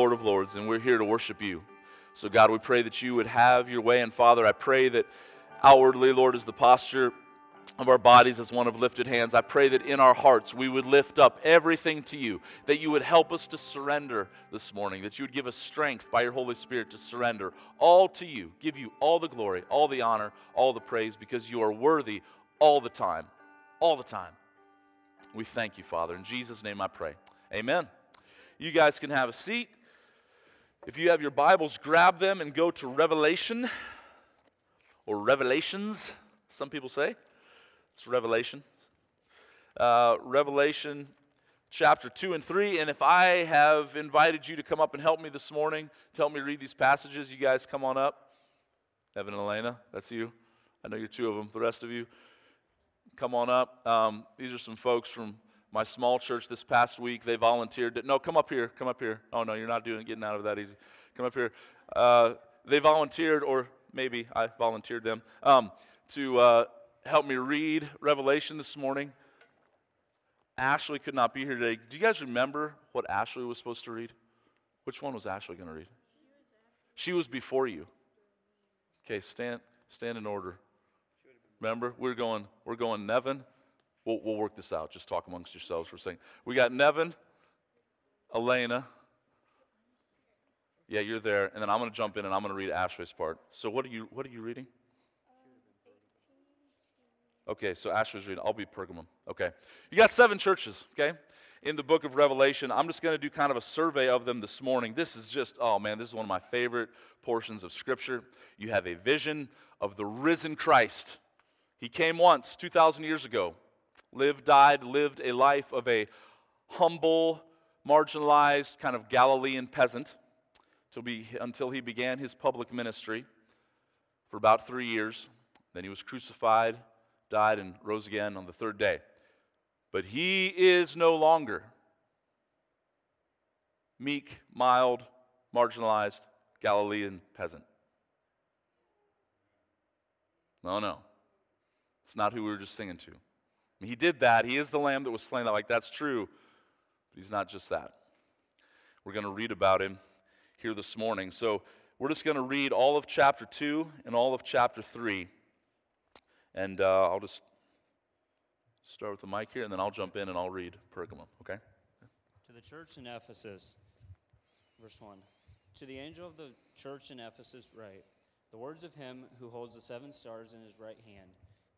Lord of Lords, and we're here to worship you. So, God, we pray that you would have your way. And, Father, I pray that outwardly, Lord, is the posture of our bodies as one of lifted hands, I pray that in our hearts we would lift up everything to you, that you would help us to surrender this morning, that you would give us strength by your Holy Spirit to surrender all to you, give you all the glory, all the honor, all the praise, because you are worthy all the time. All the time. We thank you, Father. In Jesus' name I pray. Amen. You guys can have a seat. If you have your Bibles, grab them and go to Revelation or Revelations, some people say. It's Revelation. Uh, Revelation chapter 2 and 3. And if I have invited you to come up and help me this morning, to help me read these passages, you guys come on up. Evan and Elena, that's you. I know you're two of them. The rest of you, come on up. Um, these are some folks from my small church this past week. They volunteered. no, come up here. Come up here. Oh, no, you're not doing getting out of that easy. Come up here. Uh, they volunteered, or maybe I volunteered them, um, to uh, help me read Revelation this morning. Ashley could not be here today. Do you guys remember what Ashley was supposed to read? Which one was Ashley going to read? She was before you. Okay, stand stand in order. Remember, we're going we're going Nevin. We'll, we'll work this out. Just talk amongst yourselves for a second. We got Nevin, Elena. Yeah, you're there, and then I'm going to jump in and I'm going to read Ashley's part. So, what are you what are you reading? Okay, so Ashley's reading. I'll be Pergamum. Okay, you got seven churches. Okay, in the book of Revelation. I'm just going to do kind of a survey of them this morning. This is just oh man, this is one of my favorite portions of Scripture. You have a vision of the risen Christ. He came once, 2,000 years ago lived, died, lived a life of a humble, marginalized, kind of Galilean peasant until he began his public ministry for about three years. Then he was crucified, died, and rose again on the third day. But he is no longer meek, mild, marginalized Galilean peasant. No, no. It's not who we were just singing to. He did that. He is the lamb that was slain. Like, that's true. But he's not just that. We're going to read about him here this morning. So, we're just going to read all of chapter 2 and all of chapter 3. And uh, I'll just start with the mic here, and then I'll jump in and I'll read Pergamum, okay? To the church in Ephesus, verse 1. To the angel of the church in Ephesus, write the words of him who holds the seven stars in his right hand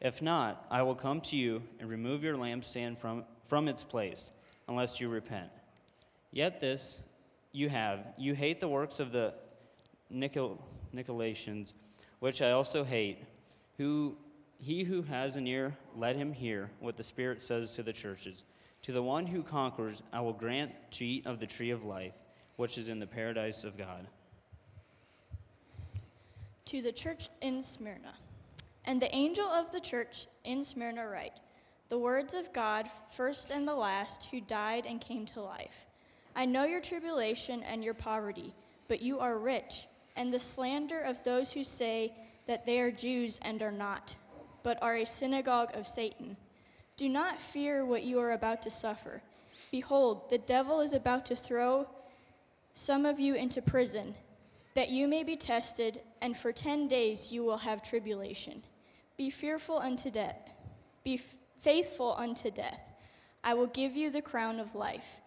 If not, I will come to you and remove your lampstand from, from its place, unless you repent. Yet this you have you hate the works of the Nicol- Nicolaitans, which I also hate. Who he who has an ear, let him hear what the Spirit says to the churches. To the one who conquers, I will grant to eat of the tree of life, which is in the paradise of God. To the church in Smyrna. And the angel of the church in Smyrna write, The words of God, first and the last, who died and came to life. I know your tribulation and your poverty, but you are rich, and the slander of those who say that they are Jews and are not, but are a synagogue of Satan. Do not fear what you are about to suffer. Behold, the devil is about to throw some of you into prison, that you may be tested, and for ten days you will have tribulation. Be fearful unto death. Be faithful unto death. I will give you the crown of life.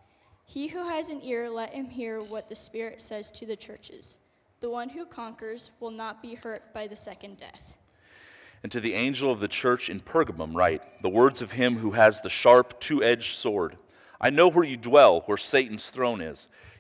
He who has an ear, let him hear what the Spirit says to the churches. The one who conquers will not be hurt by the second death. And to the angel of the church in Pergamum, write the words of him who has the sharp, two edged sword. I know where you dwell, where Satan's throne is.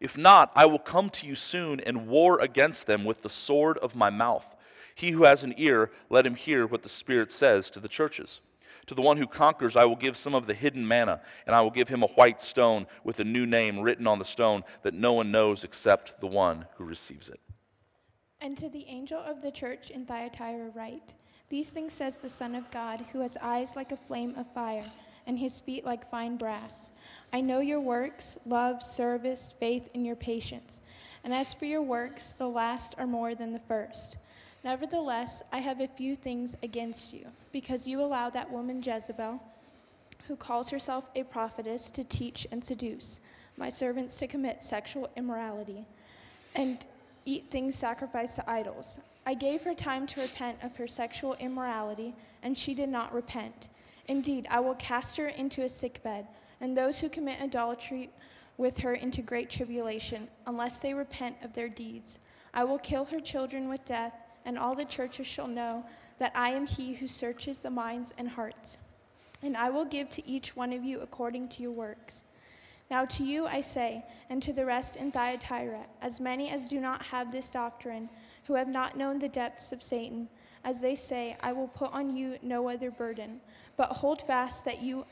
If not, I will come to you soon and war against them with the sword of my mouth. He who has an ear, let him hear what the Spirit says to the churches. To the one who conquers, I will give some of the hidden manna, and I will give him a white stone with a new name written on the stone that no one knows except the one who receives it. And to the angel of the church in Thyatira write These things says the Son of God, who has eyes like a flame of fire, and his feet like fine brass. I know your works, love, service, faith, and your patience. And as for your works, the last are more than the first. Nevertheless, I have a few things against you, because you allow that woman Jezebel, who calls herself a prophetess, to teach and seduce my servants to commit sexual immorality and eat things sacrificed to idols. I gave her time to repent of her sexual immorality, and she did not repent. Indeed, I will cast her into a sickbed, and those who commit adultery with her into great tribulation, unless they repent of their deeds. I will kill her children with death and all the churches shall know that I am he who searches the minds and hearts. And I will give to each one of you according to your works. Now to you I say, and to the rest in Thyatira, as many as do not have this doctrine, who have not known the depths of Satan, as they say, I will put on you no other burden, but hold fast that you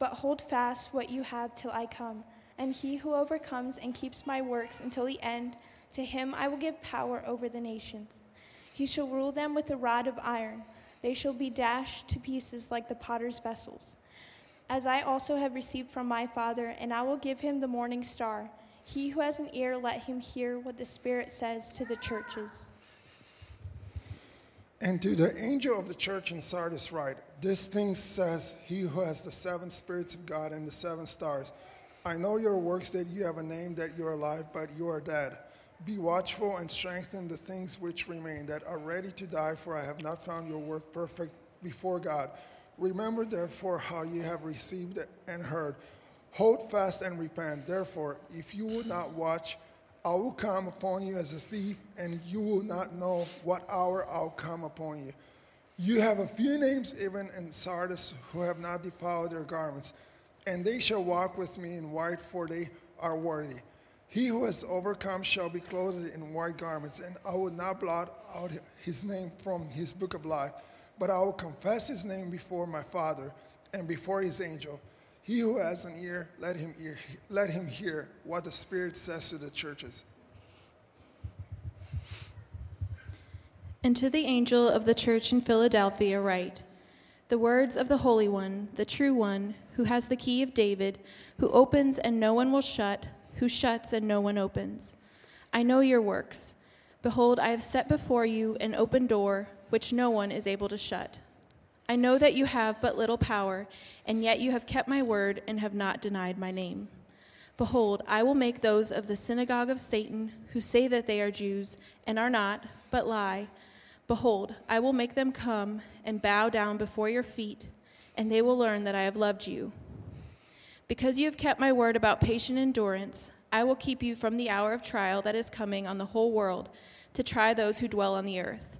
but hold fast what you have till I come. And he who overcomes and keeps my works until the end, to him I will give power over the nations. He shall rule them with a rod of iron. They shall be dashed to pieces like the potter's vessels. As I also have received from my Father, and I will give him the morning star. He who has an ear, let him hear what the Spirit says to the churches. And to the angel of the church in Sardis write, This thing says he who has the seven spirits of God and the seven stars. I know your works that you have a name that you are alive, but you are dead. Be watchful and strengthen the things which remain that are ready to die, for I have not found your work perfect before God. Remember therefore how you have received and heard. Hold fast and repent. Therefore, if you will not watch, I will come upon you as a thief, and you will not know what hour I'll come upon you. You have a few names even in Sardis who have not defiled their garments, and they shall walk with me in white, for they are worthy. He who has overcome shall be clothed in white garments, and I will not blot out his name from his book of life, but I will confess his name before my Father and before his angel. He who has an ear, let him, ear, let him hear what the Spirit says to the churches. And to the angel of the church in Philadelphia, write The words of the Holy One, the true One, who has the key of David, who opens and no one will shut who shuts and no one opens. I know your works. Behold, I have set before you an open door, which no one is able to shut. I know that you have but little power, and yet you have kept my word and have not denied my name. Behold, I will make those of the synagogue of Satan, who say that they are Jews, and are not, but lie. Behold, I will make them come and bow down before your feet, and they will learn that I have loved you. Because you have kept my word about patient endurance, I will keep you from the hour of trial that is coming on the whole world to try those who dwell on the earth.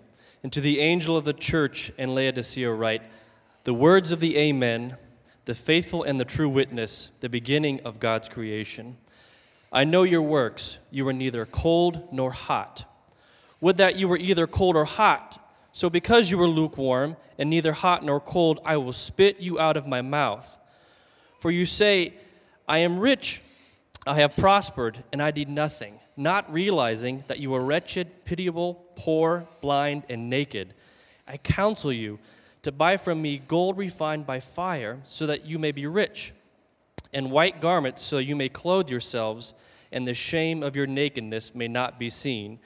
and to the angel of the church in Laodicea, write the words of the Amen, the faithful and the true witness, the beginning of God's creation. I know your works. You are neither cold nor hot. Would that you were either cold or hot. So, because you were lukewarm and neither hot nor cold, I will spit you out of my mouth. For you say, I am rich, I have prospered, and I need nothing, not realizing that you are wretched, pitiable, poor, blind, and naked. I counsel you to buy from me gold refined by fire, so that you may be rich, and white garments, so you may clothe yourselves, and the shame of your nakedness may not be seen,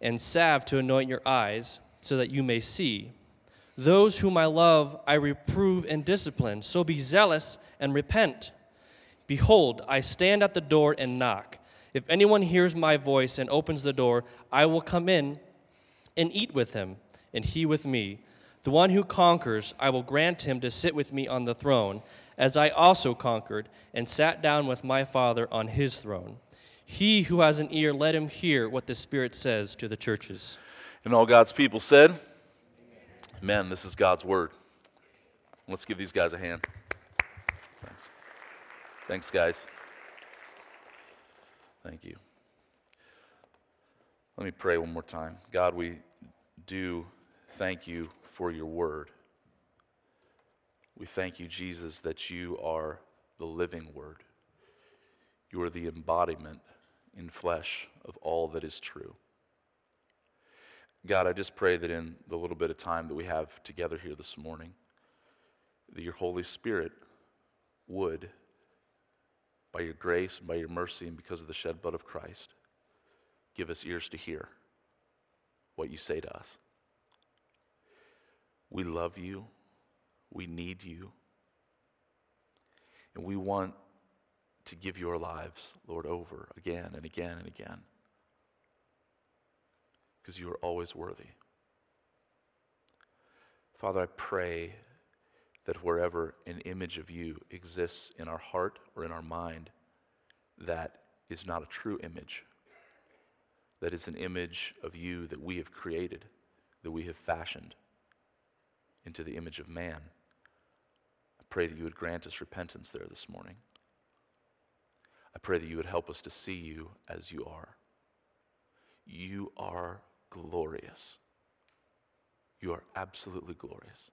and salve to anoint your eyes, so that you may see. Those whom I love, I reprove and discipline. So be zealous and repent. Behold, I stand at the door and knock. If anyone hears my voice and opens the door, I will come in and eat with him, and he with me. The one who conquers, I will grant him to sit with me on the throne, as I also conquered and sat down with my Father on his throne. He who has an ear, let him hear what the Spirit says to the churches. And all God's people said, Amen. This is God's word. Let's give these guys a hand. Thanks. Guys. Thank you. Let me pray one more time. God, we do thank you for your word. We thank you, Jesus, that you are the living word. You are the embodiment in flesh of all that is true. God, I just pray that in the little bit of time that we have together here this morning, that your Holy Spirit would, by your grace and by your mercy and because of the shed blood of Christ, give us ears to hear what you say to us. We love you. We need you. And we want to give your lives, Lord, over again and again and again. Because you are always worthy. Father, I pray that wherever an image of you exists in our heart or in our mind, that is not a true image. That is an image of you that we have created, that we have fashioned into the image of man. I pray that you would grant us repentance there this morning. I pray that you would help us to see you as you are. You are glorious. You are absolutely glorious.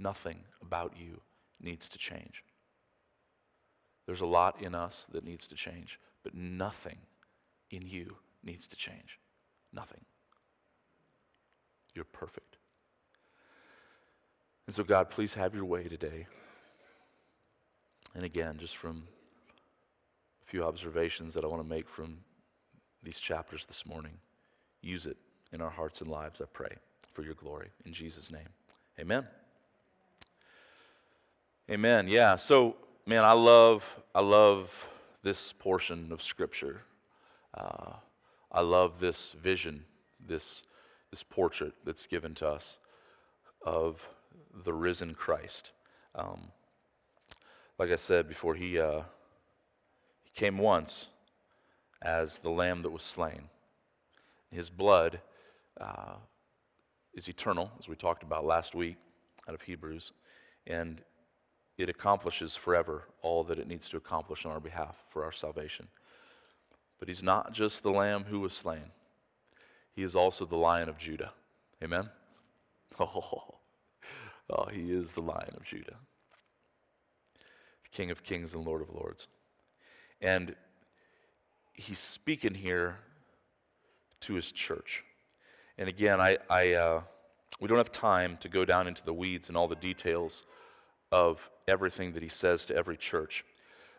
Nothing about you needs to change. There's a lot in us that needs to change, but nothing in you needs to change. Nothing. You're perfect. And so, God, please have your way today. And again, just from a few observations that I want to make from these chapters this morning, use it in our hearts and lives, I pray, for your glory. In Jesus' name, amen. Amen. Yeah. So, man, I love, I love this portion of Scripture. Uh, I love this vision, this, this portrait that's given to us of the risen Christ. Um, like I said before, he, uh, he came once as the lamb that was slain. His blood uh, is eternal, as we talked about last week out of Hebrews, and it accomplishes forever all that it needs to accomplish on our behalf for our salvation. But he's not just the lamb who was slain, he is also the lion of Judah. Amen? Oh, oh he is the lion of Judah. King of kings and Lord of lords. And he's speaking here to his church. And again, I, I uh, we don't have time to go down into the weeds and all the details of everything that he says to every church.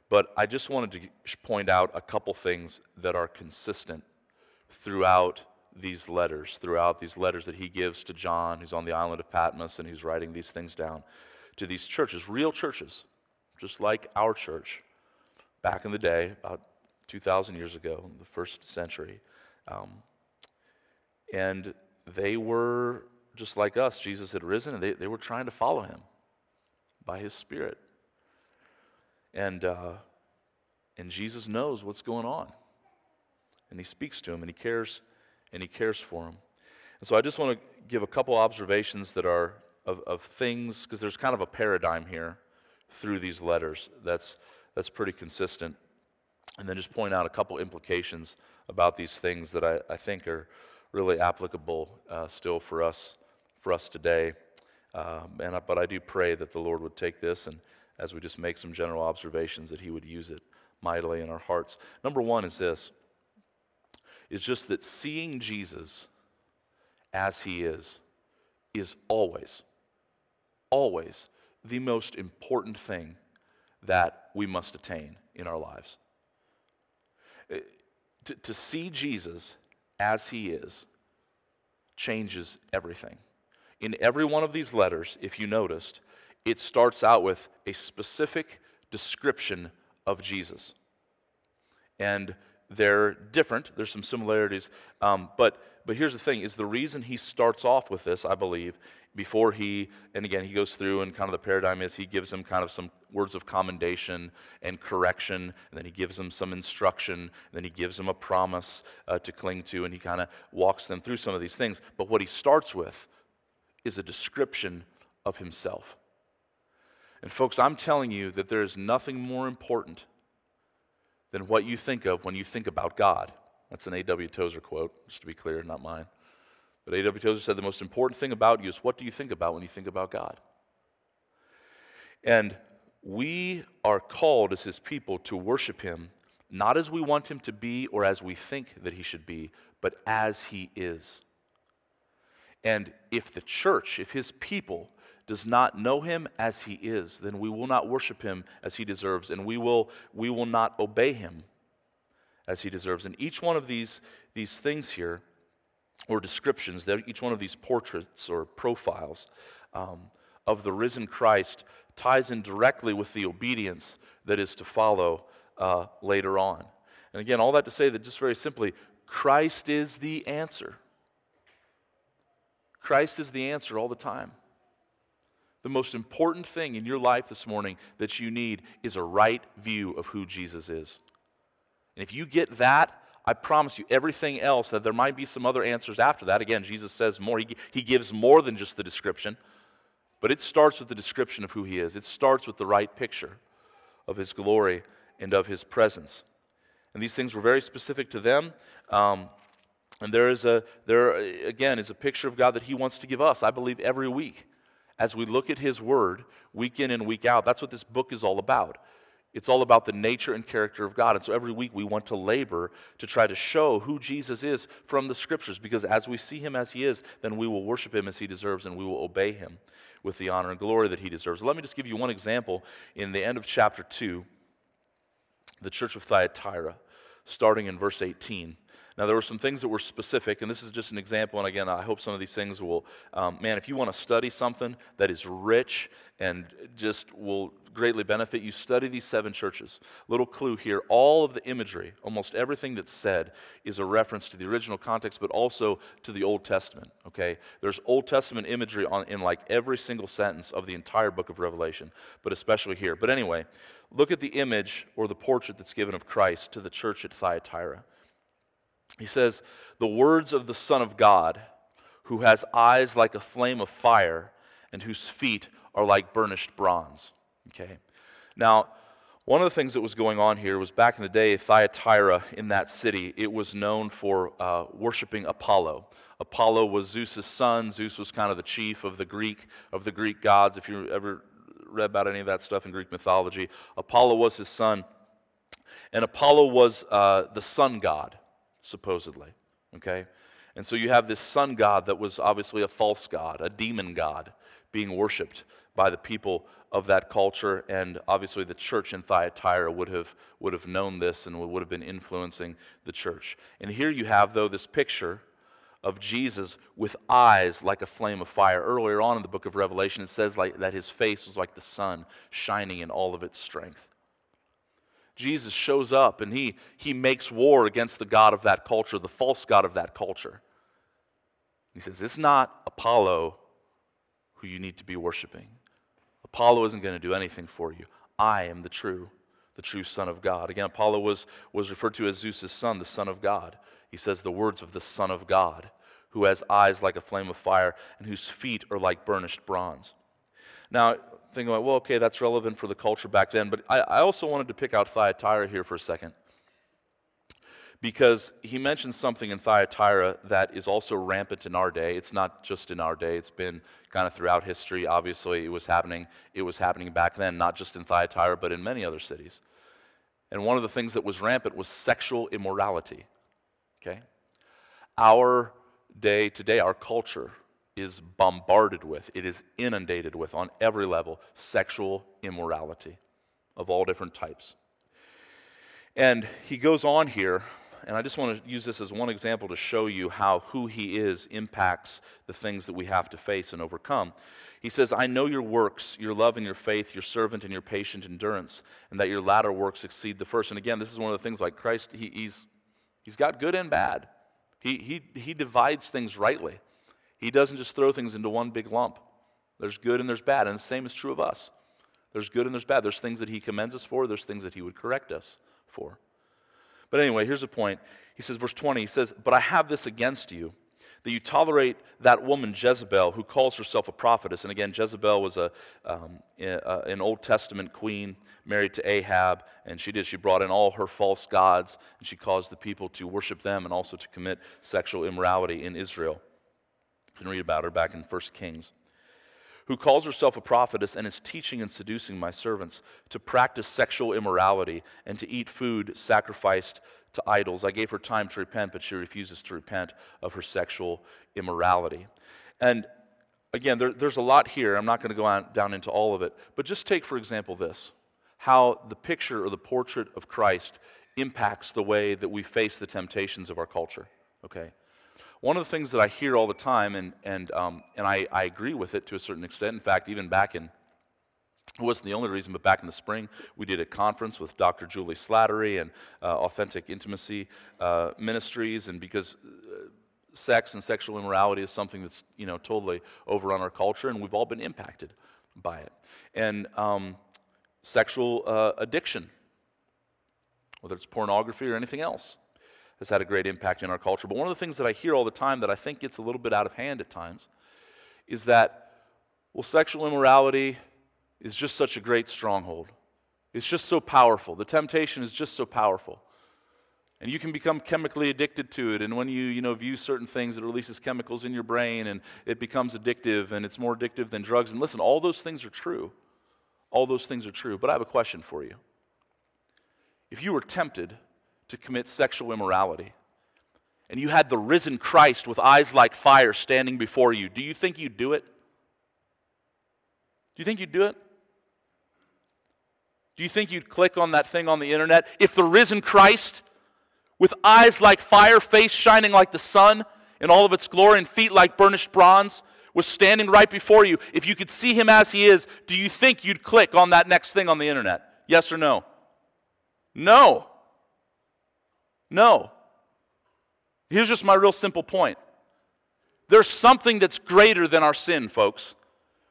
But I just wanted to point out a couple things that are consistent throughout these letters, throughout these letters that he gives to John, who's on the island of Patmos, and he's writing these things down to these churches, real churches, just like our church back in the day, about 2,000 years ago, in the first century. Um, and they were just like us. Jesus had risen, and they, they were trying to follow him by his Spirit. And, uh, and Jesus knows what's going on. And he speaks to him, and he cares, and he cares for him. And so I just want to give a couple observations that are of, of things, because there's kind of a paradigm here through these letters. That's, that's pretty consistent. And then just point out a couple implications about these things that I, I think are really applicable uh, still for us, for us today. Um, and I, but I do pray that the Lord would take this and as we just make some general observations, that He would use it mightily in our hearts. Number one is this is just that seeing Jesus as He is is always, always the most important thing that we must attain in our lives. Uh, to, to see Jesus as he is changes everything. In every one of these letters, if you noticed, it starts out with a specific description of Jesus. And they're different. There's some similarities. Um, but, but here's the thing is the reason he starts off with this, I believe, before he, and again, he goes through and kind of the paradigm is he gives them kind of some words of commendation and correction, and then he gives them some instruction, and then he gives them a promise uh, to cling to, and he kind of walks them through some of these things. But what he starts with is a description of himself. And folks, I'm telling you that there is nothing more important than what you think of when you think about God. That's an A.W. Tozer quote, just to be clear, not mine. But A.W. Tozer said the most important thing about you is what do you think about when you think about God? And we are called as his people to worship him not as we want him to be or as we think that he should be, but as he is. And if the church, if his people, does not know him as he is, then we will not worship him as he deserves, and we will, we will not obey him as he deserves. And each one of these, these things here, or descriptions, each one of these portraits or profiles um, of the risen Christ ties in directly with the obedience that is to follow uh, later on. And again, all that to say that just very simply, Christ is the answer. Christ is the answer all the time. The most important thing in your life this morning that you need is a right view of who Jesus is. And if you get that, I promise you, everything else, that there might be some other answers after that. Again, Jesus says more. He, he gives more than just the description, but it starts with the description of who he is. It starts with the right picture of his glory and of his presence. And these things were very specific to them. Um, and there is a, there again is a picture of God that he wants to give us, I believe, every week as we look at His Word week in and week out. That's what this book is all about. It's all about the nature and character of God. And so every week we want to labor to try to show who Jesus is from the Scriptures because as we see Him as He is, then we will worship Him as He deserves and we will obey Him with the honor and glory that He deserves. Let me just give you one example in the end of chapter 2, the church of Thyatira, starting in verse 18. Now, there were some things that were specific, and this is just an example. And again, I hope some of these things will, um, man, if you want to study something that is rich and just will greatly benefit you, study these seven churches. Little clue here all of the imagery, almost everything that's said, is a reference to the original context, but also to the Old Testament, okay? There's Old Testament imagery on, in like every single sentence of the entire book of Revelation, but especially here. But anyway, look at the image or the portrait that's given of Christ to the church at Thyatira. He says, The words of the Son of God, who has eyes like a flame of fire and whose feet are like burnished bronze. Okay. Now, one of the things that was going on here was back in the day, Thyatira in that city, it was known for uh, worshiping Apollo. Apollo was Zeus's son. Zeus was kind of the chief of the Greek of the Greek gods. If you ever read about any of that stuff in Greek mythology, Apollo was his son, and Apollo was uh, the sun god supposedly. Okay? And so you have this sun god that was obviously a false god, a demon god, being worshiped by the people of that culture. And obviously the church in Thyatira would have, would have known this and would have been influencing the church. And here you have, though, this picture of Jesus with eyes like a flame of fire. Earlier on in the book of Revelation, it says like, that his face was like the sun shining in all of its strength. Jesus shows up and he, he makes war against the God of that culture, the false God of that culture. He says, It's not Apollo who you need to be worshiping. Apollo isn't going to do anything for you. I am the true, the true Son of God. Again, Apollo was, was referred to as Zeus's son, the Son of God. He says the words of the Son of God, who has eyes like a flame of fire and whose feet are like burnished bronze. Now, thinking about, well, okay, that's relevant for the culture back then. But I, I also wanted to pick out Thyatira here for a second because he mentions something in Thyatira that is also rampant in our day. It's not just in our day, it's been kind of throughout history. Obviously, it was happening, it was happening back then, not just in Thyatira, but in many other cities. And one of the things that was rampant was sexual immorality. Okay? Our day today, our culture, is bombarded with, it is inundated with on every level sexual immorality. of all different types. And he goes on here, and I just want to use this as one example to show you how who he is impacts the things that we have to face and overcome. He says, I know your works, your love and your faith, your servant and your patient endurance, and that your latter works exceed the first. And again, this is one of the things like Christ, he, he's, he's got good and bad. He, he, he divides things rightly. He doesn't just throw things into one big lump. There's good and there's bad, and the same is true of us. There's good and there's bad. There's things that he commends us for, there's things that he would correct us for. But anyway, here's the point. He says, verse 20, he says, But I have this against you, that you tolerate that woman Jezebel, who calls herself a prophetess. And again, Jezebel was a, um, a, an Old Testament queen married to Ahab, and she did. She brought in all her false gods, and she caused the people to worship them and also to commit sexual immorality in Israel. Can read about her back in 1 Kings who calls herself a prophetess and is teaching and seducing my servants to practice sexual immorality and to eat food sacrificed to idols. I gave her time to repent, but she refuses to repent of her sexual immorality. And again, there, there's a lot here. I'm not going to go on, down into all of it, but just take, for example, this how the picture or the portrait of Christ impacts the way that we face the temptations of our culture. Okay? One of the things that I hear all the time, and, and, um, and I, I agree with it to a certain extent, in fact, even back in, it wasn't the only reason, but back in the spring, we did a conference with Dr. Julie Slattery and uh, Authentic Intimacy uh, Ministries, and because uh, sex and sexual immorality is something that's you know totally overrun our culture, and we've all been impacted by it. And um, sexual uh, addiction, whether it's pornography or anything else, has had a great impact in our culture. But one of the things that I hear all the time that I think gets a little bit out of hand at times is that, well, sexual immorality is just such a great stronghold. It's just so powerful. The temptation is just so powerful. And you can become chemically addicted to it. And when you, you know, view certain things, it releases chemicals in your brain and it becomes addictive and it's more addictive than drugs. And listen, all those things are true. All those things are true. But I have a question for you. If you were tempted to commit sexual immorality, and you had the risen Christ with eyes like fire standing before you, do you think you'd do it? Do you think you'd do it? Do you think you'd click on that thing on the internet? If the risen Christ, with eyes like fire, face shining like the sun, in all of its glory, and feet like burnished bronze, was standing right before you, if you could see him as he is, do you think you'd click on that next thing on the internet? Yes or no? No. No. Here's just my real simple point there's something that's greater than our sin, folks.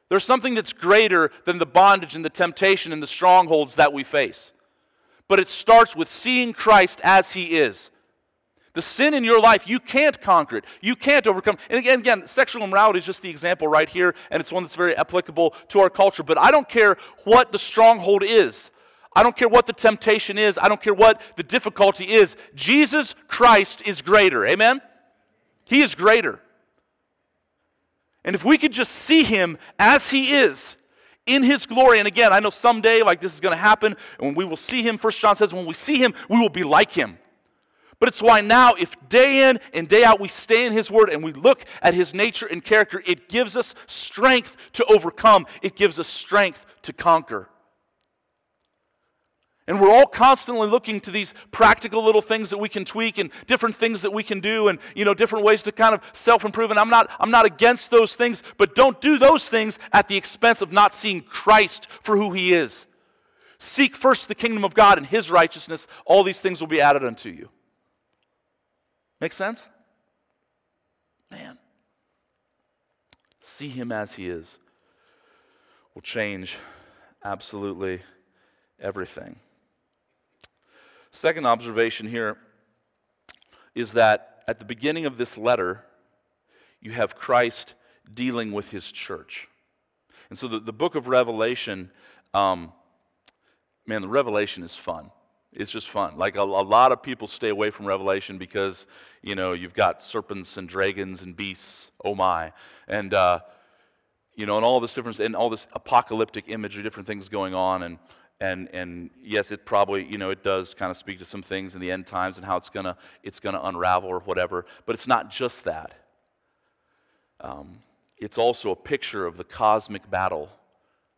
There's something that's greater than the bondage and the temptation and the strongholds that we face. But it starts with seeing Christ as He is. The sin in your life, you can't conquer it. You can't overcome. And again, again, sexual immorality is just the example right here, and it's one that's very applicable to our culture. But I don't care what the stronghold is. I don't care what the temptation is. I don't care what the difficulty is. Jesus Christ is greater. Amen? He is greater. And if we could just see him as he is in his glory, and again, I know someday like this is going to happen, and when we will see him, First John says, when we see him, we will be like him. But it's why now, if day in and day out we stay in His Word and we look at His nature and character, it gives us strength to overcome, it gives us strength to conquer. And we're all constantly looking to these practical little things that we can tweak and different things that we can do and you know different ways to kind of self-improve. And I'm not I'm not against those things, but don't do those things at the expense of not seeing Christ for who he is. Seek first the kingdom of God and his righteousness, all these things will be added unto you. Make sense? Man. See him as he is will change absolutely everything. Second observation here is that at the beginning of this letter, you have Christ dealing with his church. And so the, the book of Revelation, um, man, the Revelation is fun. It's just fun. Like a, a, lot of people stay away from Revelation because, you know, you've got serpents and dragons and beasts, oh my. And, uh, you know, and all this different, and all this apocalyptic imagery, different things going on. And, and and yes it probably you know it does kind of speak to some things in the end times and how it's gonna it's gonna unravel or whatever but it's not just that um, it's also a picture of the cosmic battle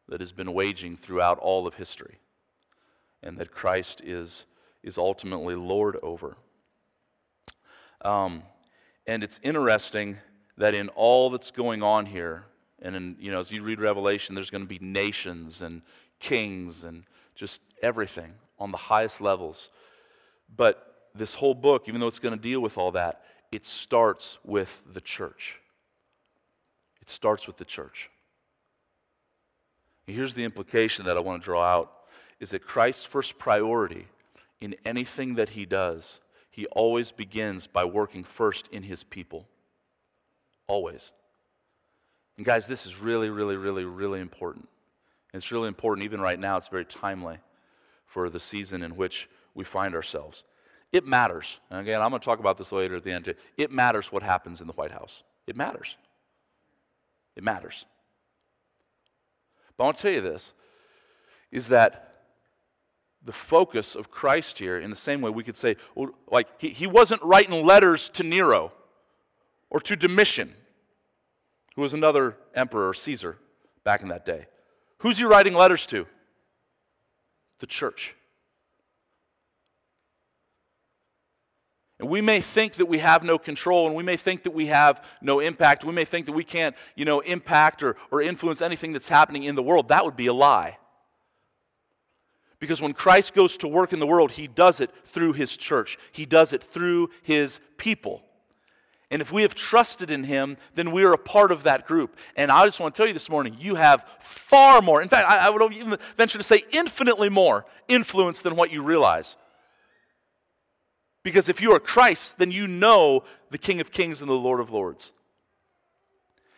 that has been waging throughout all of history and that Christ is, is ultimately Lord over. Um, and it's interesting that in all that's going on here, and in, you know, as you read Revelation, there's going to be nations and kings and just everything on the highest levels. But this whole book, even though it's going to deal with all that, it starts with the church. It starts with the church. And here's the implication that I want to draw out is that Christ's first priority in anything that he does, he always begins by working first in his people. Always. And guys, this is really, really, really, really important. It's really important, even right now, it's very timely for the season in which we find ourselves. It matters. And again, I'm going to talk about this later at the end. Too. It matters what happens in the White House. It matters. It matters. But I want to tell you this is that the focus of Christ here, in the same way we could say, like, he, he wasn't writing letters to Nero or to Domitian, who was another emperor, Caesar, back in that day. Who's he writing letters to? The church. And we may think that we have no control and we may think that we have no impact. We may think that we can't, you know, impact or, or influence anything that's happening in the world. That would be a lie. Because when Christ goes to work in the world, he does it through his church, he does it through his people. And if we have trusted in him, then we are a part of that group. And I just want to tell you this morning, you have far more, in fact, I, I would even venture to say infinitely more influence than what you realize. Because if you are Christ, then you know the King of Kings and the Lord of Lords.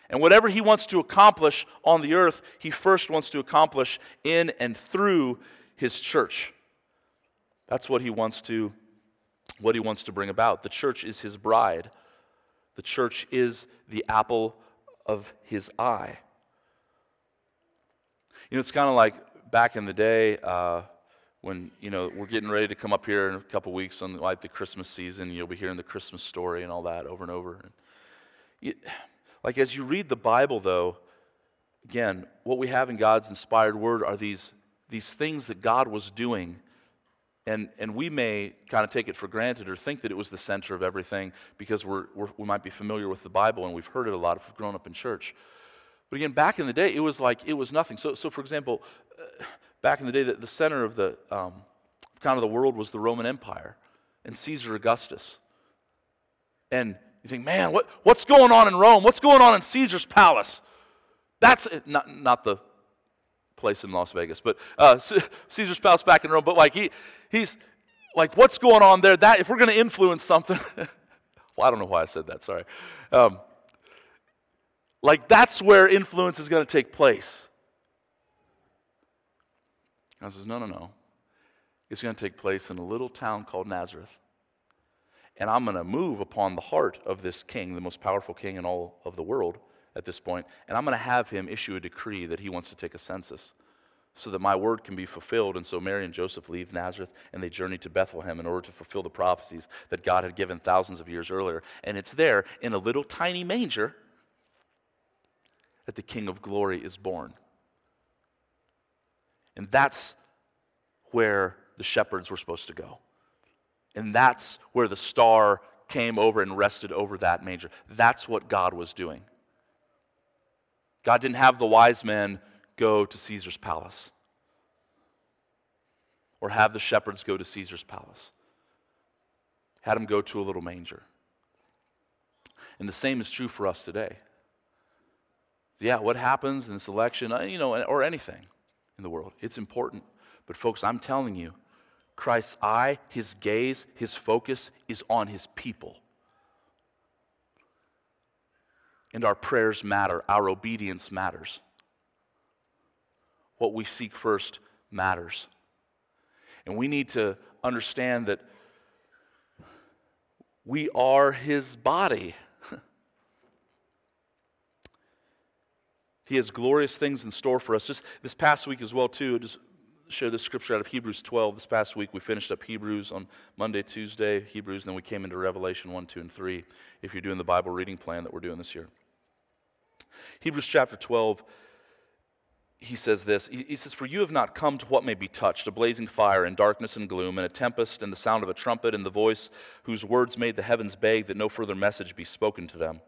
And whatever he wants to accomplish on the earth, he first wants to accomplish in and through his church. That's what he wants to what he wants to bring about. The church is his bride. The church is the apple of his eye. You know, it's kind of like back in the day, uh, when you know we're getting ready to come up here in a couple weeks on like the Christmas season. You'll be hearing the Christmas story and all that over and over. And you, like as you read the Bible, though, again, what we have in God's inspired Word are these these things that God was doing. And, and we may kind of take it for granted or think that it was the center of everything because we're, we're, we might be familiar with the Bible and we've heard it a lot if we've grown up in church. But again, back in the day, it was like it was nothing. So, so for example, uh, back in the day, the, the center of the um, kind of the world was the Roman Empire and Caesar Augustus. And you think, man, what, what's going on in Rome? What's going on in Caesar's palace? That's not, not the place in Las Vegas, but uh, Caesar's palace back in Rome. But like he, he's like, what's going on there? That if we're going to influence something, well, I don't know why I said that. Sorry. Um, like that's where influence is going to take place. God says, No, no, no. It's going to take place in a little town called Nazareth. And I'm going to move upon the heart of this king, the most powerful king in all of the world at this point, and I'm going to have him issue a decree that he wants to take a census so that my word can be fulfilled. And so Mary and Joseph leave Nazareth and they journey to Bethlehem in order to fulfill the prophecies that God had given thousands of years earlier. And it's there in a little tiny manger that the King of glory is born. And that's where the shepherds were supposed to go. And that's where the star came over and rested over that manger. That's what God was doing. God didn't have the wise men go to Caesar's palace or have the shepherds go to Caesar's palace. Had them go to a little manger. And the same is true for us today. Yeah, what happens in this election, uh, you know, or anything in the world. It's important. But, folks, I'm telling you, Christ's eye, his gaze, his focus is on his people. And our prayers matter, our obedience matters. What we seek first matters. And we need to understand that we are his body. He has glorious things in store for us. Just this past week as well, too, just share this scripture out of Hebrews 12. This past week we finished up Hebrews on Monday, Tuesday, Hebrews, and then we came into Revelation 1, 2, and 3, if you're doing the Bible reading plan that we're doing this year. Hebrews chapter 12, he says this he, says, For you have not come to what may be touched, a blazing fire and darkness and gloom, and a tempest and the sound of a trumpet and the voice whose words made the heavens beg that no further message be spoken to them.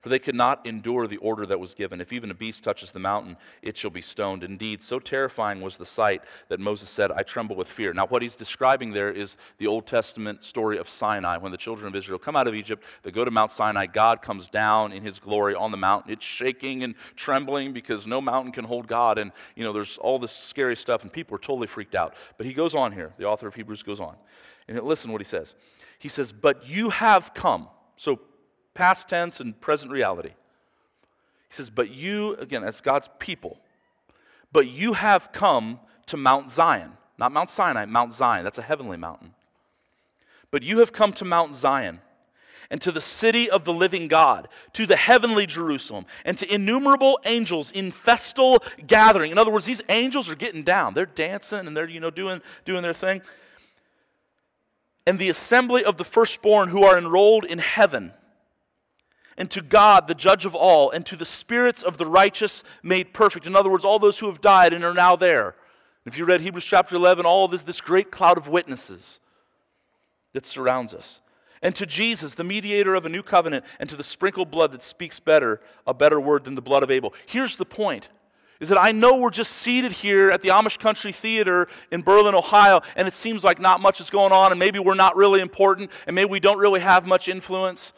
For they could not endure the order that was given. If even a beast touches the mountain, it shall be stoned. Indeed, so terrifying was the sight that Moses said, I tremble with fear. Now, what he's describing there is the Old Testament story of Sinai. When the children of Israel come out of Egypt, they go to Mount Sinai. God comes down in his glory on the mountain. It's shaking and trembling because no mountain can hold God. And, you know, there's all this scary stuff, and people are totally freaked out. But he goes on here. The author of Hebrews goes on. And listen what he says. He says, But you have come. So past tense and present reality. He says, But you, again, as God's people, but you have come to Mount Zion. Not Mount Sinai, Mount Zion. That's a heavenly mountain. But you have come to Mount Zion and to the city of the living God, to the heavenly Jerusalem, and to innumerable angels in festal gathering. In other words, these angels are getting down. They're dancing and they're, you know, doing, doing their thing. And the assembly of the firstborn who are enrolled in heaven and to God, the judge of all, and to the spirits of the righteous made perfect. In other words, all those who have died and are now there. If you read Hebrews chapter 11, all this, this great cloud of witnesses that surrounds us. And to Jesus, the mediator of a new covenant, and to the sprinkled blood that speaks better, a better word than the blood of Abel. Here's the point is that I know we're just seated here at the Amish Country Theater in Berlin, Ohio, and it seems like not much is going on, and maybe we're not really important, and maybe we don't really have much influence.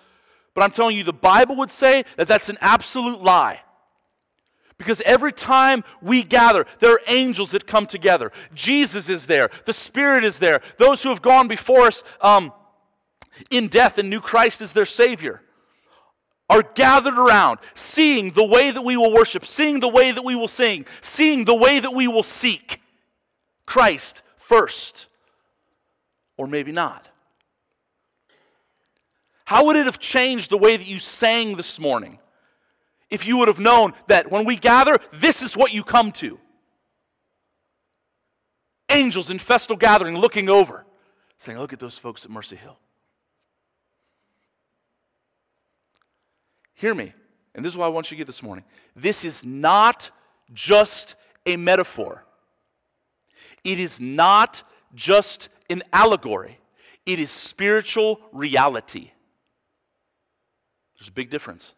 But I'm telling you, the Bible would say that that's an absolute lie. Because every time we gather, there are angels that come together. Jesus is there, the Spirit is there. Those who have gone before us um, in death and knew Christ as their Savior are gathered around, seeing the way that we will worship, seeing the way that we will sing, seeing the way that we will seek Christ first. Or maybe not. How would it have changed the way that you sang this morning if you would have known that when we gather, this is what you come to? Angels in festal gathering looking over, saying, Look at those folks at Mercy Hill. Hear me, and this is what I want you to get this morning. This is not just a metaphor, it is not just an allegory, it is spiritual reality. There's a big difference.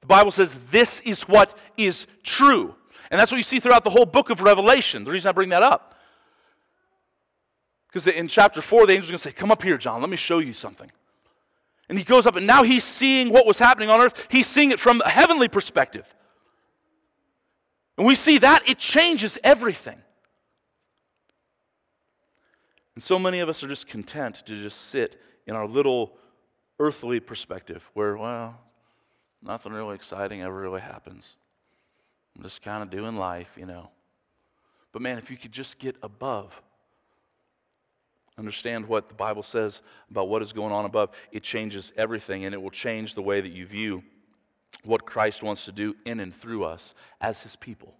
The Bible says this is what is true. And that's what you see throughout the whole book of Revelation. The reason I bring that up. Because in chapter 4, the angel's going to say, Come up here, John, let me show you something. And he goes up, and now he's seeing what was happening on earth. He's seeing it from a heavenly perspective. And we see that, it changes everything. And so many of us are just content to just sit in our little earthly perspective where, well, nothing really exciting ever really happens. I'm just kind of doing life, you know. But man, if you could just get above, understand what the Bible says about what is going on above, it changes everything and it will change the way that you view what Christ wants to do in and through us as his people.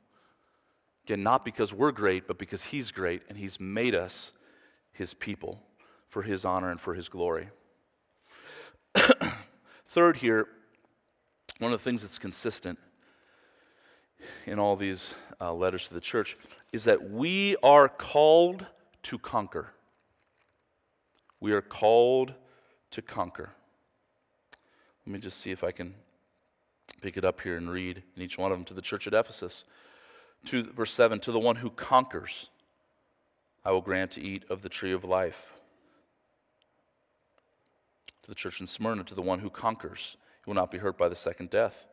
Again, not because we're great, but because he's great and he's made us his people for his honor and for his glory. Third, here, one of the things that's consistent in all these uh, letters to the church is that we are called to conquer. We are called to conquer. Let me just see if I can pick it up here and read in each one of them to the church at Ephesus. To verse 7 To the one who conquers, I will grant to eat of the tree of life the church in Smyrna, to the one who conquers, he will not be hurt by the second death.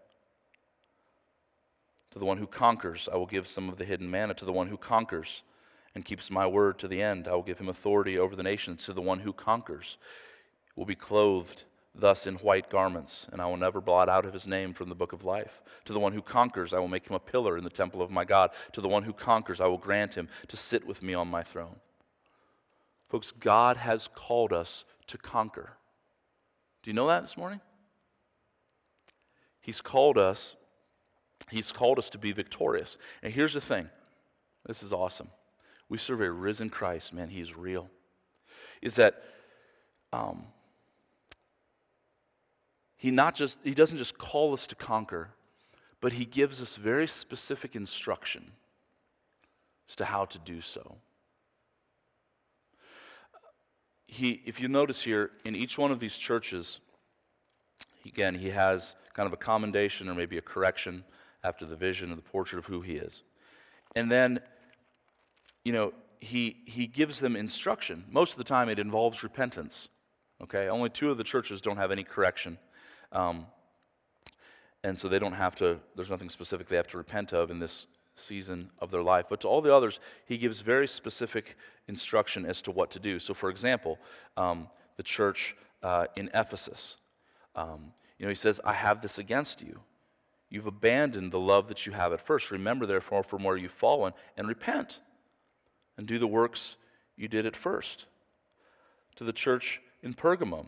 To the one who conquers, I will give some of the hidden manna. To the one who conquers and keeps my word to the end, I will give him authority over the nations. To the one who conquers, will be clothed thus in white garments, and I will never blot out of his name from the book of life. To the one who conquers, I will make him a pillar in the temple of my God. To the one who conquers, I will grant him to sit with me on my throne. Folks, God has called us to conquer. Do you know that this morning? He's called us, He's called us to be victorious. And here's the thing this is awesome. We serve a risen Christ, man, He's real. Is that um, He not just He doesn't just call us to conquer, but he gives us very specific instruction as to how to do so. He, if you notice here, in each one of these churches, again, he has kind of a commendation or maybe a correction after the vision or the portrait of who he is. And then, you know, he, he gives them instruction. Most of the time, it involves repentance. Okay? Only two of the churches don't have any correction. Um, and so they don't have to, there's nothing specific they have to repent of in this season of their life. But to all the others, he gives very specific instruction as to what to do. So, for example, um, the church uh, in Ephesus, um, you know, he says, I have this against you. You've abandoned the love that you have at first. Remember, therefore, from where you've fallen, and repent and do the works you did at first. To the church in Pergamum,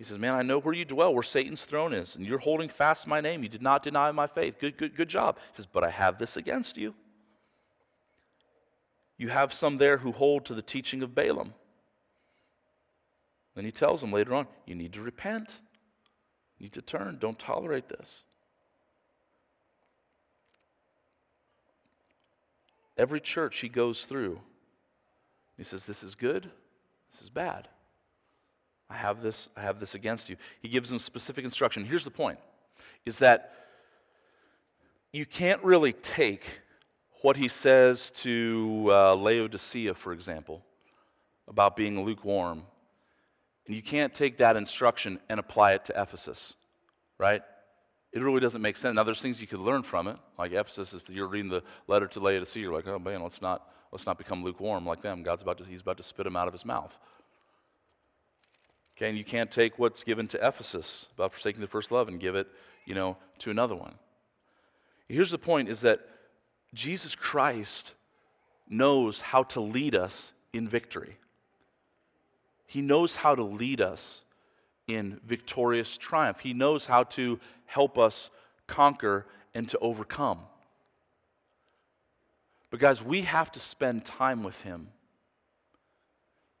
he says, Man, I know where you dwell, where Satan's throne is, and you're holding fast my name. You did not deny my faith. Good, good, good job. He says, But I have this against you. You have some there who hold to the teaching of Balaam. Then he tells them later on, You need to repent. You need to turn. Don't tolerate this. Every church he goes through, he says, This is good, this is bad. I have this, I have this against you. He gives them specific instruction. Here's the point is that you can't really take what he says to uh, Laodicea, for example, about being lukewarm, and you can't take that instruction and apply it to Ephesus, right? It really doesn't make sense. Now, there's things you could learn from it, like Ephesus. If you're reading the letter to Laodicea, you're like, oh man, let's not let's not become lukewarm like them. God's about to he's about to spit them out of his mouth. Okay, and you can't take what's given to Ephesus about forsaking the first love and give it, you know, to another one. Here's the point: is that Jesus Christ knows how to lead us in victory. He knows how to lead us in victorious triumph. He knows how to help us conquer and to overcome. But, guys, we have to spend time with Him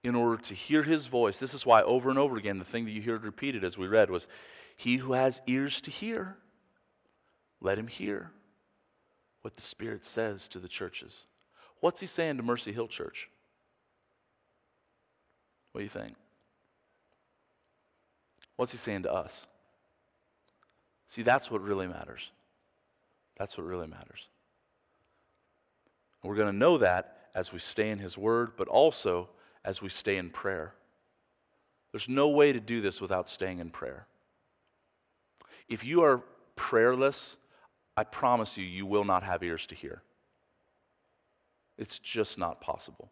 in order to hear His voice. This is why, over and over again, the thing that you heard repeated as we read was He who has ears to hear, let him hear what the Spirit says to the churches. What's He saying to Mercy Hill Church? What do you think? What's he saying to us? See, that's what really matters. That's what really matters. We're going to know that as we stay in his word, but also as we stay in prayer. There's no way to do this without staying in prayer. If you are prayerless, I promise you, you will not have ears to hear. It's just not possible.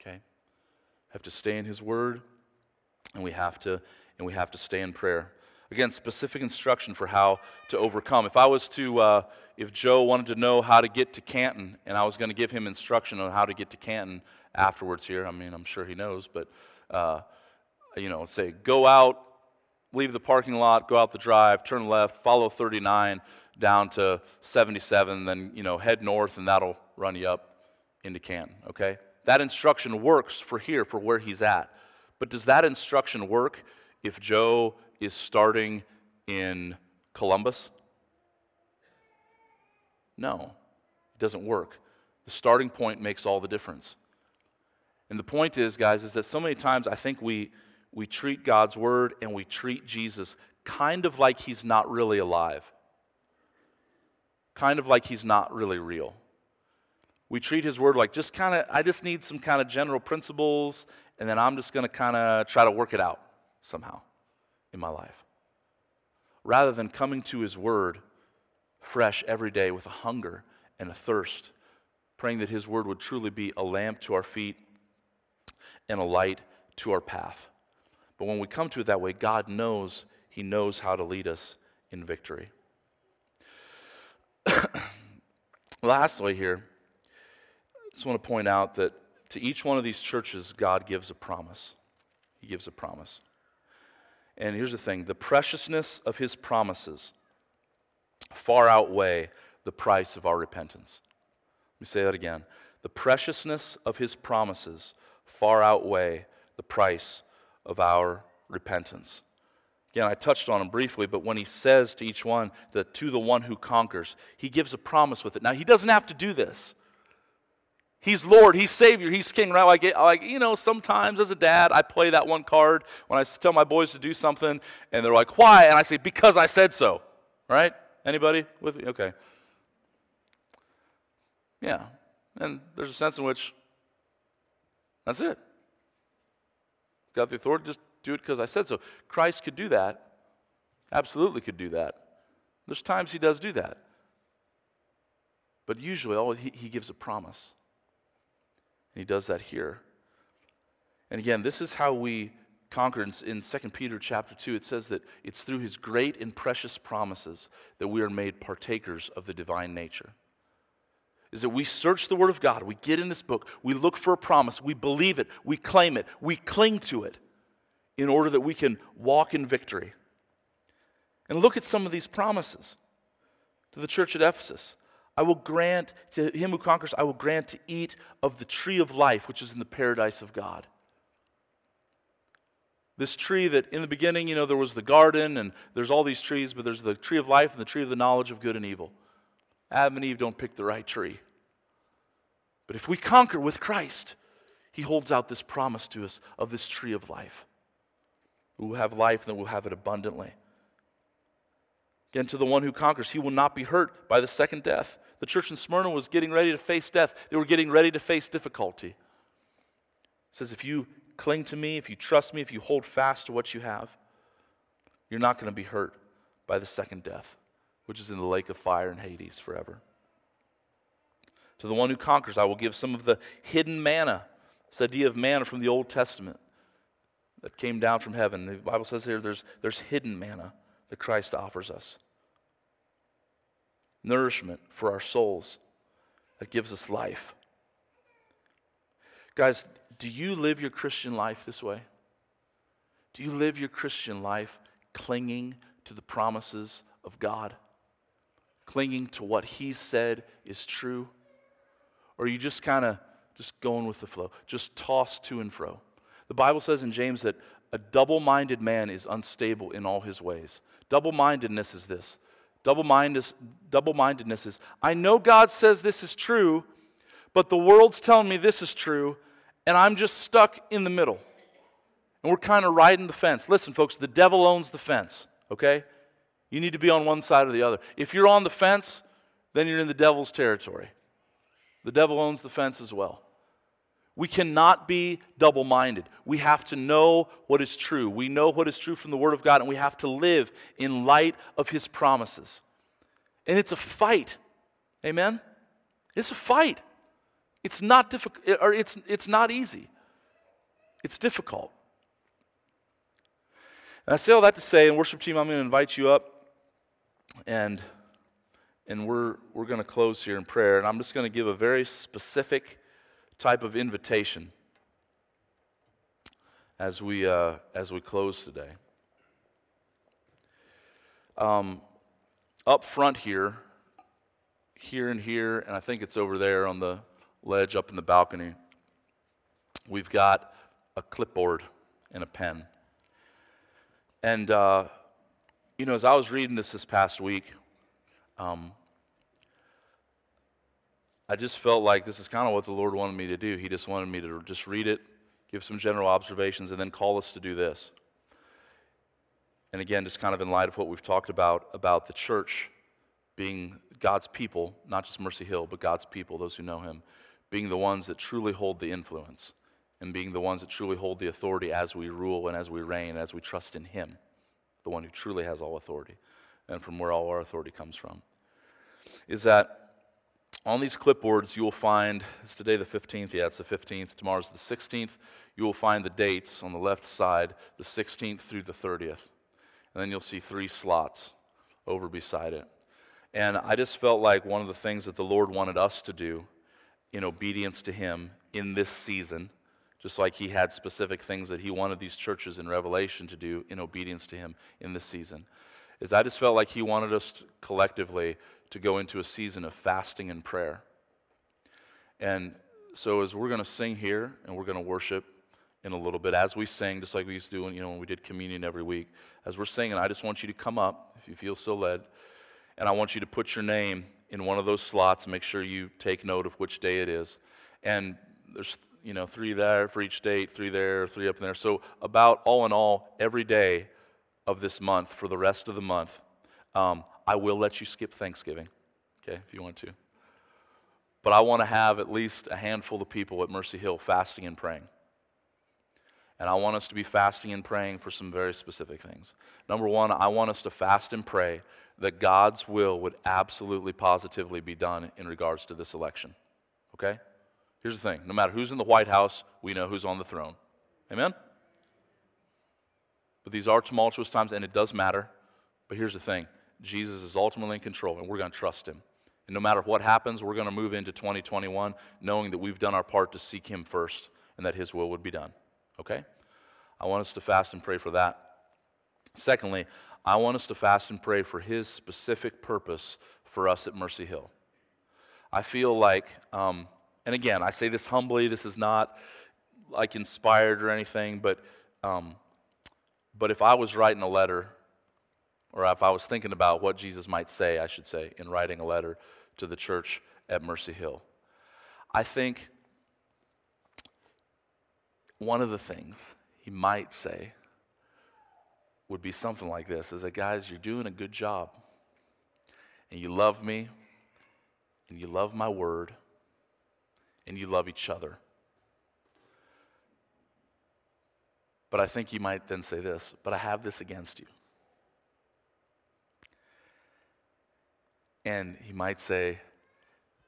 Okay? Have to stay in his word and we have to and we have to stay in prayer again specific instruction for how to overcome if i was to uh, if joe wanted to know how to get to canton and i was going to give him instruction on how to get to canton afterwards here i mean i'm sure he knows but uh, you know say go out leave the parking lot go out the drive turn left follow 39 down to 77 then you know head north and that'll run you up into canton okay that instruction works for here for where he's at but does that instruction work if Joe is starting in Columbus? No, it doesn't work. The starting point makes all the difference. And the point is, guys, is that so many times I think we, we treat God's word and we treat Jesus kind of like he's not really alive, kind of like he's not really real. We treat his word like just kind of, I just need some kind of general principles and then I'm just going to kind of try to work it out somehow in my life. Rather than coming to His Word fresh every day with a hunger and a thirst, praying that His Word would truly be a lamp to our feet and a light to our path. But when we come to it that way, God knows, He knows how to lead us in victory. Lastly, here, I just want to point out that to each one of these churches, God gives a promise. He gives a promise. And here's the thing the preciousness of his promises far outweigh the price of our repentance. Let me say that again. The preciousness of his promises far outweigh the price of our repentance. Again, I touched on them briefly, but when he says to each one, the, to the one who conquers, he gives a promise with it. Now, he doesn't have to do this. He's Lord, He's Savior, He's King, right? Like, like, you know, sometimes as a dad, I play that one card when I tell my boys to do something, and they're like, why? And I say, because I said so, right? Anybody with me? Okay. Yeah. And there's a sense in which that's it. Got the authority, to just do it because I said so. Christ could do that. Absolutely could do that. There's times he does do that. But usually, all he, he gives a promise. And he does that here. And again, this is how we conquer. In, in 2 Peter chapter 2, it says that it's through his great and precious promises that we are made partakers of the divine nature is that we search the Word of God, we get in this book, we look for a promise, we believe it, we claim it, we cling to it in order that we can walk in victory. And look at some of these promises to the church at Ephesus. I will grant to him who conquers, I will grant to eat of the tree of life, which is in the paradise of God. This tree that in the beginning, you know, there was the garden and there's all these trees, but there's the tree of life and the tree of the knowledge of good and evil. Adam and Eve don't pick the right tree. But if we conquer with Christ, He holds out this promise to us of this tree of life. We will have life and we'll have it abundantly. Again, to the one who conquers, he will not be hurt by the second death. The church in Smyrna was getting ready to face death, they were getting ready to face difficulty. It says, if you cling to me, if you trust me, if you hold fast to what you have, you're not going to be hurt by the second death which is in the lake of fire in Hades forever. To the one who conquers, I will give some of the hidden manna. This idea of manna from the Old Testament that came down from heaven. The Bible says here there's, there's hidden manna that Christ offers us. Nourishment for our souls that gives us life. Guys, do you live your Christian life this way? Do you live your Christian life clinging to the promises of God? clinging to what he said is true? Or are you just kind of just going with the flow, just tossed to and fro? The Bible says in James that a double minded man is unstable in all his ways. Double mindedness is this. Double mindedness is, I know God says this is true, but the world's telling me this is true, and I'm just stuck in the middle. And we're kind of riding the fence. Listen, folks, the devil owns the fence, okay? You need to be on one side or the other. If you're on the fence, then you're in the devil's territory. The devil owns the fence as well. We cannot be double minded. We have to know what is true. We know what is true from the Word of God, and we have to live in light of His promises. And it's a fight. Amen? It's a fight. It's not difficult, or it's, it's not easy. It's difficult. And I say all that to say, and worship team, I'm going to invite you up and and we're we're going to close here in prayer and i'm just going to give a very specific type of invitation as we uh, as we close today. Um, up front here here and here and i think it's over there on the ledge up in the balcony we've got a clipboard and a pen. And uh, you know, as I was reading this this past week, um, I just felt like this is kind of what the Lord wanted me to do. He just wanted me to just read it, give some general observations, and then call us to do this. And again, just kind of in light of what we've talked about, about the church being God's people, not just Mercy Hill, but God's people, those who know Him, being the ones that truly hold the influence and being the ones that truly hold the authority as we rule and as we reign, as we trust in Him the one who truly has all authority, and from where all our authority comes from, is that on these clipboards you will find, it's today the 15th, yeah, it's the 15th, tomorrow's the 16th, you will find the dates on the left side, the 16th through the 30th. And then you'll see three slots over beside it. And I just felt like one of the things that the Lord wanted us to do in obedience to Him in this season just like he had specific things that he wanted these churches in Revelation to do in obedience to him in this season. Is I just felt like he wanted us to, collectively to go into a season of fasting and prayer. And so as we're going to sing here and we're going to worship in a little bit as we sing, just like we used to do when, you know, when we did communion every week. As we're singing, I just want you to come up if you feel so led, and I want you to put your name in one of those slots and make sure you take note of which day it is. And there's you know three there for each date, three there, three up there. So about all in all, every day of this month for the rest of the month, um, I will let you skip Thanksgiving, okay, if you want to. But I want to have at least a handful of people at Mercy Hill fasting and praying. And I want us to be fasting and praying for some very specific things. Number one, I want us to fast and pray that God's will would absolutely, positively be done in regards to this election. Okay? Here's the thing no matter who's in the White House, we know who's on the throne. Amen? But these are tumultuous times, and it does matter. But here's the thing Jesus is ultimately in control, and we're going to trust him. And no matter what happens, we're going to move into 2021 knowing that we've done our part to seek him first and that his will would be done. Okay? I want us to fast and pray for that. Secondly, I want us to fast and pray for his specific purpose for us at Mercy Hill. I feel like, um, and again, I say this humbly, this is not like inspired or anything, but, um, but if I was writing a letter, or if I was thinking about what Jesus might say, I should say, in writing a letter to the church at Mercy Hill, I think one of the things he might say would be something like this is that guys you're doing a good job and you love me and you love my word and you love each other but i think you might then say this but i have this against you and he might say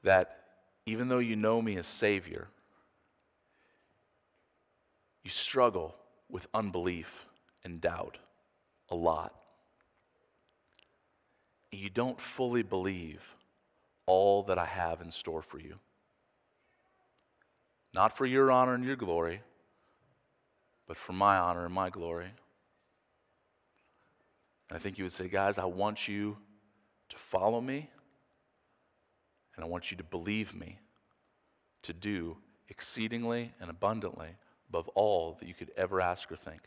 that even though you know me as savior you struggle with unbelief and doubt a lot. You don't fully believe all that I have in store for you. Not for your honor and your glory, but for my honor and my glory. And I think you would say, guys, I want you to follow me, and I want you to believe me to do exceedingly and abundantly above all that you could ever ask or think.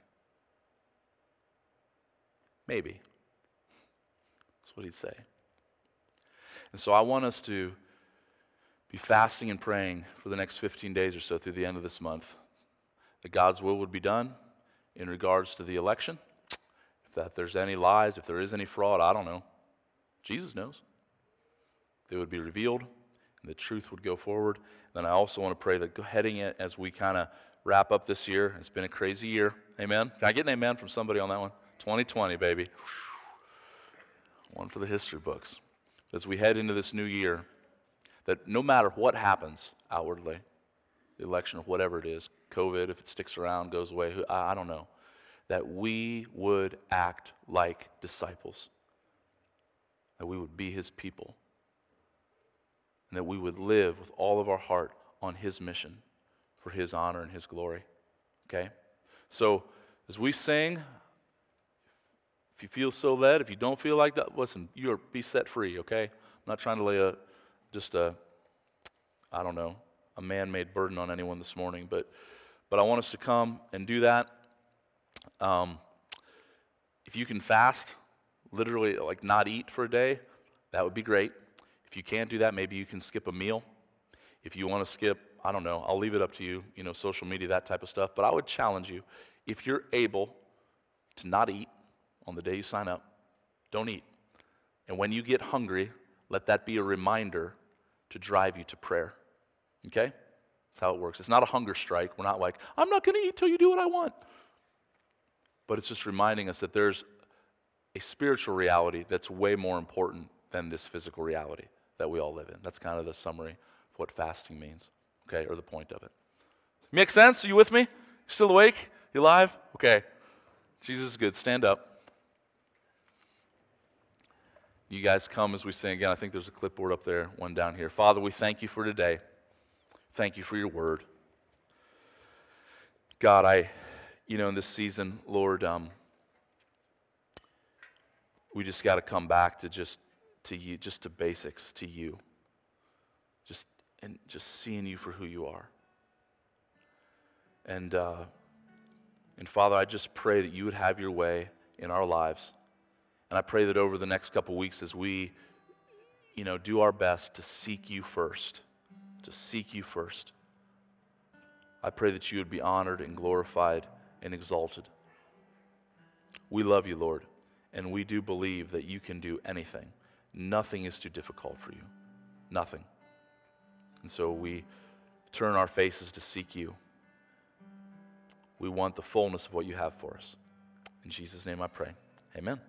Maybe. That's what he'd say. And so I want us to be fasting and praying for the next 15 days or so through the end of this month that God's will would be done in regards to the election. If that there's any lies, if there is any fraud, I don't know. Jesus knows. They would be revealed and the truth would go forward. Then I also want to pray that heading it as we kind of wrap up this year. It's been a crazy year. Amen. Can I get an amen from somebody on that one? 2020, baby. One for the history books. As we head into this new year, that no matter what happens outwardly, the election or whatever it is, COVID, if it sticks around, goes away, I don't know, that we would act like disciples, that we would be his people, and that we would live with all of our heart on his mission for his honor and his glory. Okay? So, as we sing, if you feel so led, if you don't feel like that, listen, you're be set free, okay? I'm not trying to lay a just a I don't know, a man-made burden on anyone this morning, but but I want us to come and do that. Um, if you can fast, literally like not eat for a day, that would be great. If you can't do that, maybe you can skip a meal. If you want to skip I don't know. I'll leave it up to you, you know, social media, that type of stuff. But I would challenge you if you're able to not eat on the day you sign up, don't eat. And when you get hungry, let that be a reminder to drive you to prayer. Okay? That's how it works. It's not a hunger strike. We're not like, I'm not going to eat till you do what I want. But it's just reminding us that there's a spiritual reality that's way more important than this physical reality that we all live in. That's kind of the summary of what fasting means okay, or the point of it. Make sense? Are you with me? Still awake? You alive? Okay. Jesus is good. Stand up. You guys come as we sing again. I think there's a clipboard up there, one down here. Father, we thank you for today. Thank you for your word. God, I, you know, in this season, Lord, um, we just got to come back to just to you, just to basics, to you. Just and just seeing you for who you are. And uh, And Father, I just pray that you would have your way in our lives. And I pray that over the next couple weeks as we you know, do our best to seek you first, to seek you first. I pray that you would be honored and glorified and exalted. We love you, Lord, and we do believe that you can do anything. Nothing is too difficult for you. Nothing. And so we turn our faces to seek you. We want the fullness of what you have for us. In Jesus' name I pray. Amen.